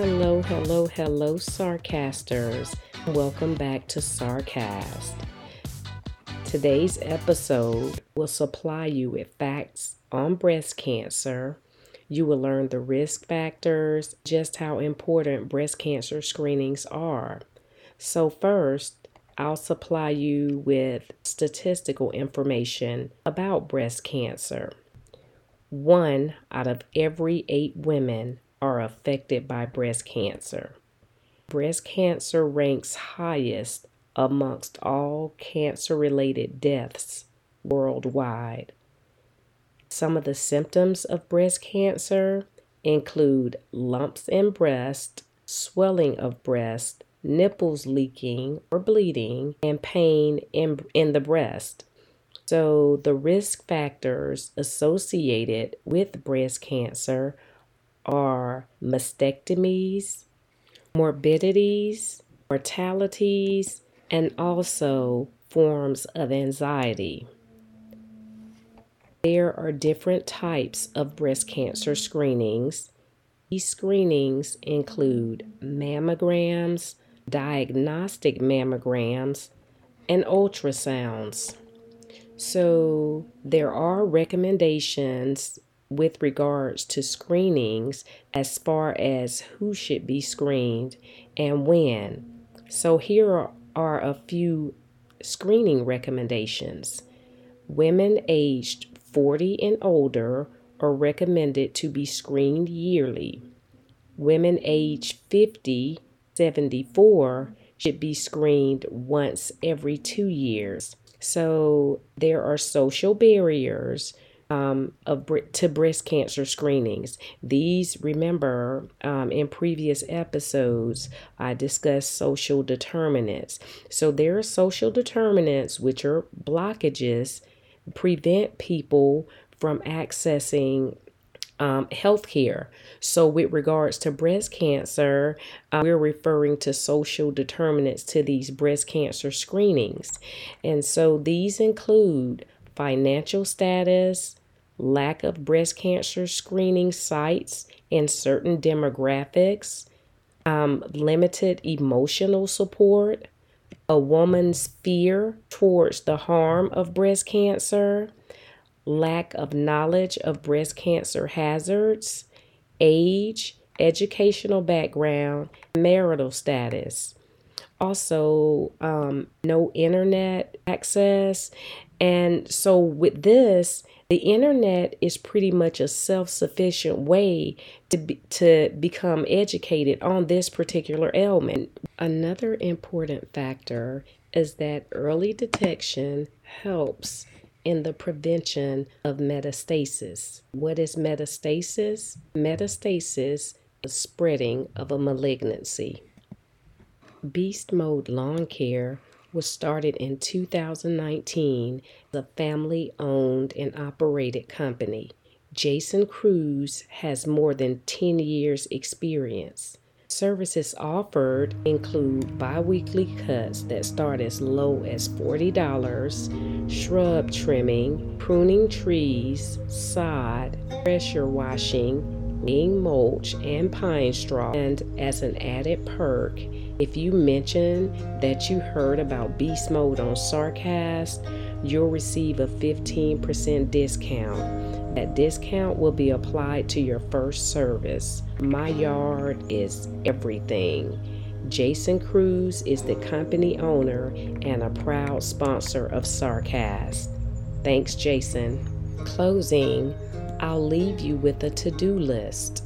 Hello, hello, hello, Sarcasters. Welcome back to Sarcast. Today's episode will supply you with facts on breast cancer. You will learn the risk factors, just how important breast cancer screenings are. So, first, I'll supply you with statistical information about breast cancer. One out of every eight women are affected by breast cancer. Breast cancer ranks highest amongst all cancer related deaths worldwide. Some of the symptoms of breast cancer include lumps in breast, swelling of breast, nipples leaking or bleeding, and pain in, in the breast. So, the risk factors associated with breast cancer are mastectomies, morbidities, mortalities, and also forms of anxiety. There are different types of breast cancer screenings. These screenings include mammograms, diagnostic mammograms, and ultrasounds. So, there are recommendations with regards to screenings as far as who should be screened and when. So, here are a few screening recommendations. Women aged 40 and older are recommended to be screened yearly. Women aged 50, 74 should be screened once every two years. So, there are social barriers um, of to breast cancer screenings. These, remember, um, in previous episodes, I discussed social determinants. So there are social determinants, which are blockages, prevent people from accessing um, health care. So, with regards to breast cancer, uh, we're referring to social determinants to these breast cancer screenings. And so, these include financial status, lack of breast cancer screening sites in certain demographics, um, limited emotional support, a woman's fear towards the harm of breast cancer, lack of knowledge of breast cancer hazards, age, educational background, marital status. Also, um, no internet access. And so, with this, the internet is pretty much a self-sufficient way to be, to become educated on this particular ailment. Another important factor is that early detection helps in the prevention of metastasis. What is metastasis? Metastasis is spreading of a malignancy. Beast Mode Lawn Care was started in 2019 as a family owned and operated company. Jason Cruz has more than 10 years' experience. Services offered include bi weekly cuts that start as low as $40, shrub trimming, pruning trees, sod, pressure washing, laying mulch, and pine straw. And as an added perk, if you mention that you heard about Beast Mode on Sarcast, you'll receive a 15% discount. That discount will be applied to your first service. My yard is everything. Jason Cruz is the company owner and a proud sponsor of Sarcast. Thanks, Jason. Closing, I'll leave you with a to do list.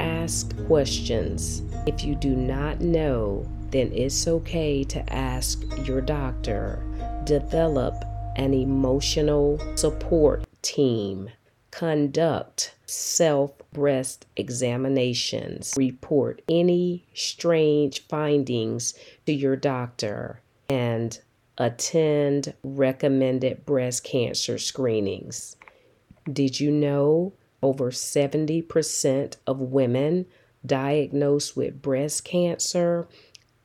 Ask questions. If you do not know, then it's okay to ask your doctor. Develop an emotional support team. Conduct self breast examinations. Report any strange findings to your doctor and attend recommended breast cancer screenings. Did you know over 70% of women diagnosed with breast cancer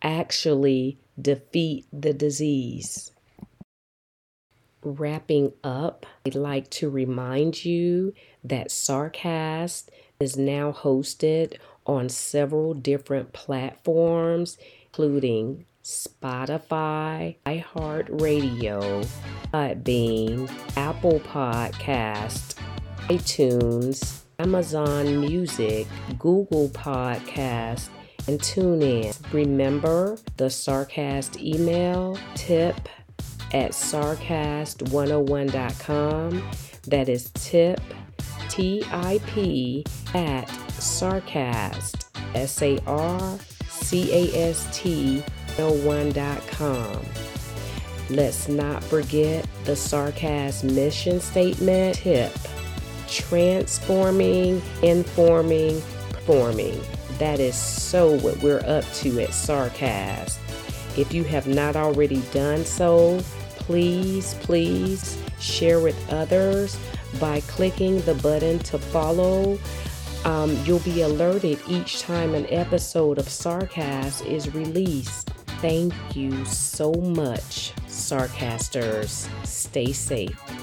actually defeat the disease. Wrapping up, I'd like to remind you that Sarcast is now hosted on several different platforms, including Spotify, iHeartRadio, Podbean, Apple Podcast, iTunes, Amazon Music, Google Podcast, and TuneIn. Remember the Sarcast email tip at sarcast101.com. That is tip, T I P, at sarcast, S A R C A S T 101.com. Let's not forget the Sarcast mission statement tip transforming, informing, performing. That is so what we're up to at Sarcast. If you have not already done so, please, please share with others by clicking the button to follow. Um, you'll be alerted each time an episode of Sarcast is released. Thank you so much, Sarcasters. Stay safe.